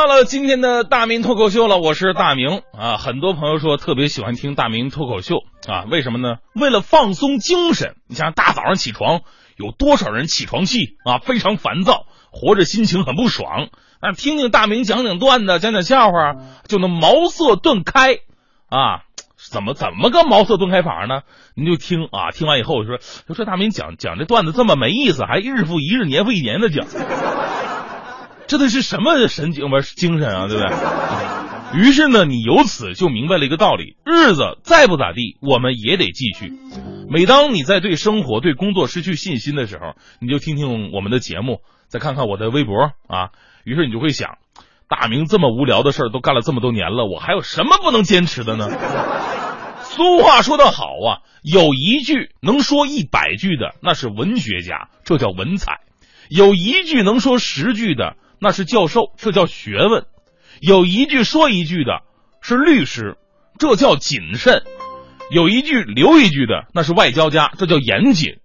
到了今天的大明脱口秀了，我是大明啊。很多朋友说特别喜欢听大明脱口秀啊，为什么呢？为了放松精神。你像大早上起床，有多少人起床气啊？非常烦躁，活着心情很不爽。那听听大明讲讲段子，讲讲笑话，就能茅塞顿开啊。怎么怎么个茅塞顿开法呢？您就听啊，听完以后说，就说大明讲讲这段子这么没意思，还日复一日、年复一年的讲。这都是什么神经不是精神啊，对不对？于是呢，你由此就明白了一个道理：日子再不咋地，我们也得继续。每当你在对生活、对工作失去信心的时候，你就听听我们的节目，再看看我的微博啊。于是你就会想，大明这么无聊的事儿都干了这么多年了，我还有什么不能坚持的呢？俗话说得好啊，有一句能说一百句的，那是文学家，这叫文采；有一句能说十句的。那是教授，这叫学问；有一句说一句的，是律师，这叫谨慎；有一句留一句的，那是外交家，这叫严谨；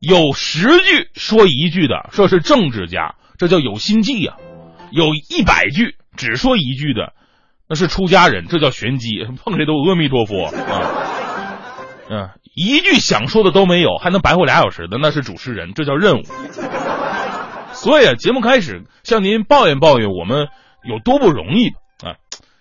有十句说一句的，这是政治家，这叫有心计呀；有一百句只说一句的，那是出家人，这叫玄机，碰谁都阿弥陀佛。啊！嗯，一句想说的都没有，还能白活俩小时的，那是主持人，这叫任务。所以啊，节目开始向您抱怨抱怨我们有多不容易啊！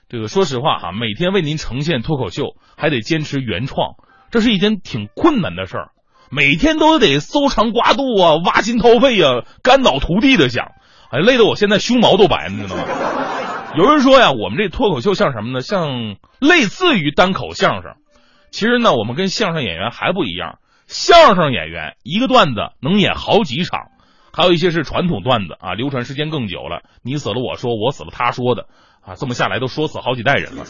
这个说实话哈，每天为您呈现脱口秀，还得坚持原创，这是一件挺困难的事儿。每天都得搜肠刮肚啊，挖心掏肺啊，肝脑涂地的想，哎，累得我现在胸毛都白了，你知道吗？有人说呀，我们这脱口秀像什么呢？像类似于单口相声。其实呢，我们跟相声演员还不一样，相声演员一个段子能演好几场。还有一些是传统段子啊，流传时间更久了。你死了，我说；我死了，他说的啊，这么下来都说死好几代人了。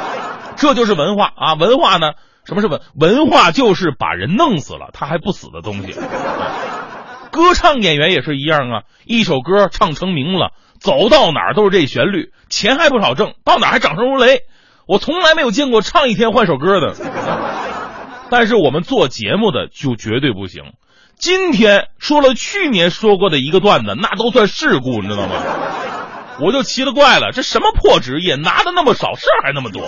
这就是文化啊！文化呢，什么是文？文化就是把人弄死了他还不死的东西。歌唱演员也是一样啊，一首歌唱成名了，走到哪儿都是这旋律，钱还不少挣，到哪儿还掌声如雷。我从来没有见过唱一天换首歌的。但是我们做节目的就绝对不行。今天说了去年说过的一个段子，那都算事故，你知道吗？我就奇了怪了，这什么破职业，拿的那么少，事儿还那么多，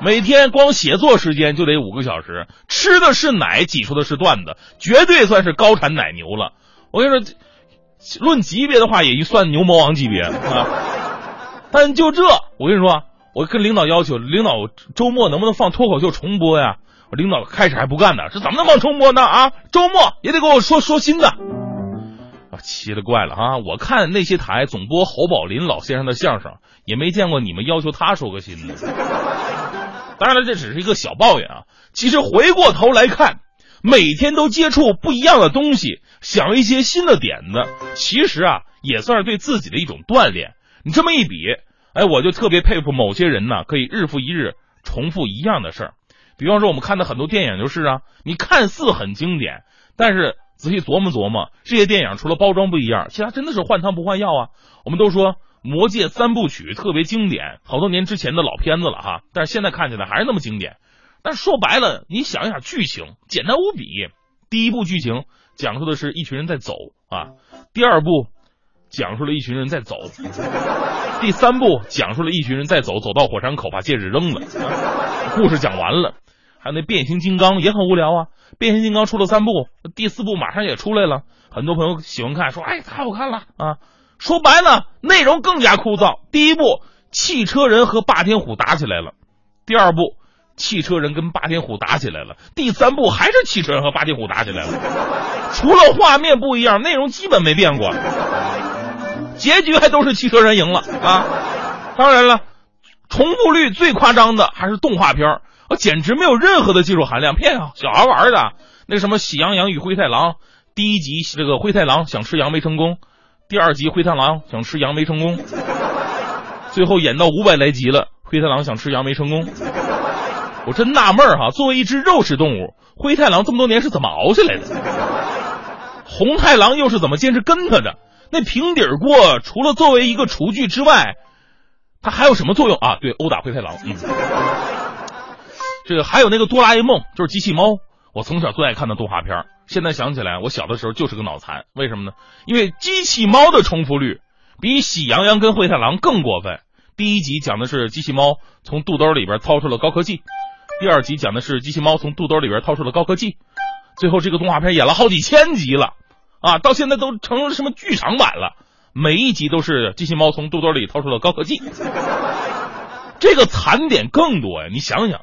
每天光写作时间就得五个小时，吃的是奶，挤出的是段子，绝对算是高产奶牛了。我跟你说，论级别的话，也算牛魔王级别啊。但就这，我跟你说，我跟领导要求，领导周末能不能放脱口秀重播呀？领导开始还不干呢，这怎么能往重播呢？啊，周末也得给我说说新的。啊，奇了怪了啊！我看那些台总播侯宝林老先生的相声，也没见过你们要求他说个新的。当然了，这只是一个小抱怨啊。其实回过头来看，每天都接触不一样的东西，想一些新的点子，其实啊，也算是对自己的一种锻炼。你这么一比，哎，我就特别佩服某些人呢，可以日复一日重复一样的事儿。比方说，我们看的很多电影就是啊，你看似很经典，但是仔细琢磨琢磨，这些电影除了包装不一样，其他真的是换汤不换药啊。我们都说《魔戒》三部曲特别经典，好多年之前的老片子了哈，但是现在看起来还是那么经典。但是说白了，你想一想，剧情简单无比。第一部剧情讲述的是一群人在走啊，第二部讲述了一群人在走，第三部讲述了一群人在走，走到火山口把戒指扔了，故事讲完了。还有那变形金刚也很无聊啊！变形金刚出了三部，第四部马上也出来了，很多朋友喜欢看，说哎太好看了啊！说白了，内容更加枯燥。第一部汽车人和霸天虎打起来了，第二部汽车人跟霸天虎打起来了，第三部还是汽车人和霸天虎打起来了，除了画面不一样，内容基本没变过，结局还都是汽车人赢了啊！当然了，重复率最夸张的还是动画片我简直没有任何的技术含量，骗小孩玩的。那什么《喜羊羊与灰太狼》，第一集这个灰太狼想吃羊没成功，第二集灰太狼想吃羊没成功，最后演到五百来集了，灰太狼想吃羊没成功。我真纳闷哈，作为一只肉食动物，灰太狼这么多年是怎么熬下来的？红太狼又是怎么坚持跟他的？那平底锅除了作为一个厨具之外，它还有什么作用啊？对，殴打灰太狼。嗯。这个还有那个哆啦 A 梦，就是机器猫，我从小最爱看的动画片。现在想起来，我小的时候就是个脑残。为什么呢？因为机器猫的重复率比喜羊羊跟灰太狼更过分。第一集讲的是机器猫从肚兜里边掏出了高科技，第二集讲的是机器猫从肚兜里边掏出了高科技，最后这个动画片演了好几千集了，啊，到现在都成了什么剧场版了。每一集都是机器猫从肚兜里掏出了高科技，这个惨点更多呀！你想想，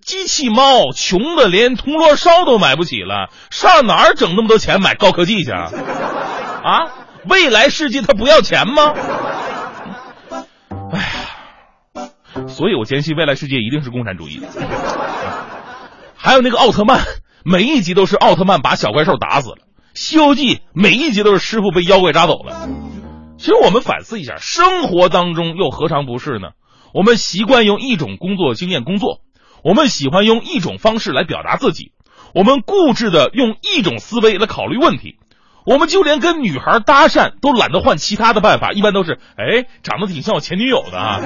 机器猫穷的连铜锣烧都买不起了，上哪儿整那么多钱买高科技去啊？啊，未来世界它不要钱吗？哎呀，所以我坚信未来世界一定是共产主义的。还有那个奥特曼，每一集都是奥特曼把小怪兽打死了，《西游记》每一集都是师傅被妖怪抓走了。其实我们反思一下，生活当中又何尝不是呢？我们习惯用一种工作经验工作，我们喜欢用一种方式来表达自己，我们固执的用一种思维来考虑问题，我们就连跟女孩搭讪都懒得换其他的办法，一般都是哎，长得挺像我前女友的啊。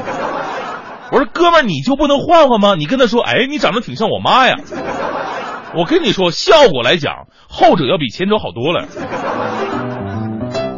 我说哥们儿，你就不能换换吗？你跟他说，哎，你长得挺像我妈呀。我跟你说，效果来讲，后者要比前者好多了。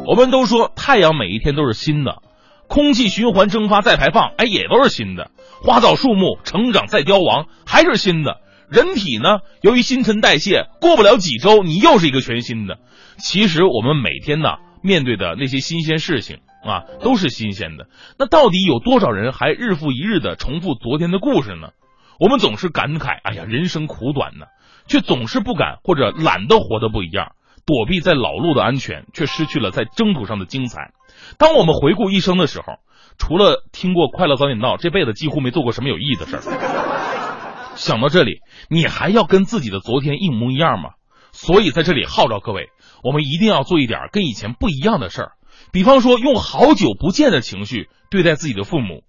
我们都说太阳每一天都是新的，空气循环蒸发再排放，哎，也都是新的。花草树木成长再凋亡，还是新的。人体呢，由于新陈代谢，过不了几周，你又是一个全新的。其实我们每天呢，面对的那些新鲜事情啊，都是新鲜的。那到底有多少人还日复一日的重复昨天的故事呢？我们总是感慨，哎呀，人生苦短呢，却总是不敢或者懒得活得不一样。躲避在老路的安全，却失去了在征途上的精彩。当我们回顾一生的时候，除了听过《快乐早点到》，这辈子几乎没做过什么有意义的事儿。想到这里，你还要跟自己的昨天一模一样吗？所以在这里号召各位，我们一定要做一点跟以前不一样的事儿。比方说，用好久不见的情绪对待自己的父母，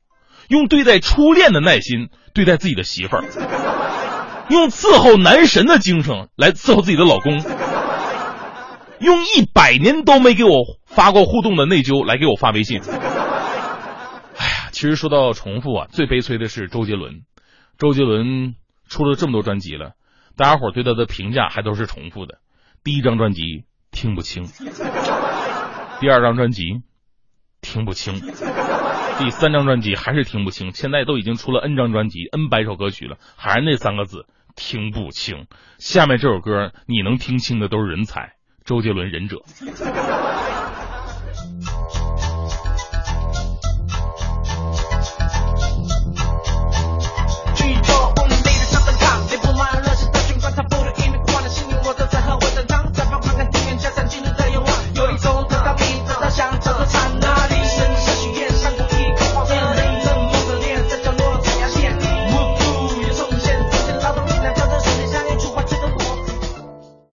用对待初恋的耐心对待自己的媳妇儿，用伺候男神的精神来伺候自己的老公。用一百年都没给我发过互动的内疚来给我发微信。哎呀，其实说到重复啊，最悲催的是周杰伦。周杰伦出了这么多专辑了，大家伙对他的评价还都是重复的。第一张专辑听不清，第二张专辑听不清，第三张专辑还是听不清。现在都已经出了 N 张专辑，N 百首歌曲了，还是那三个字听不清。下面这首歌你能听清的都是人才。周杰伦《忍者》。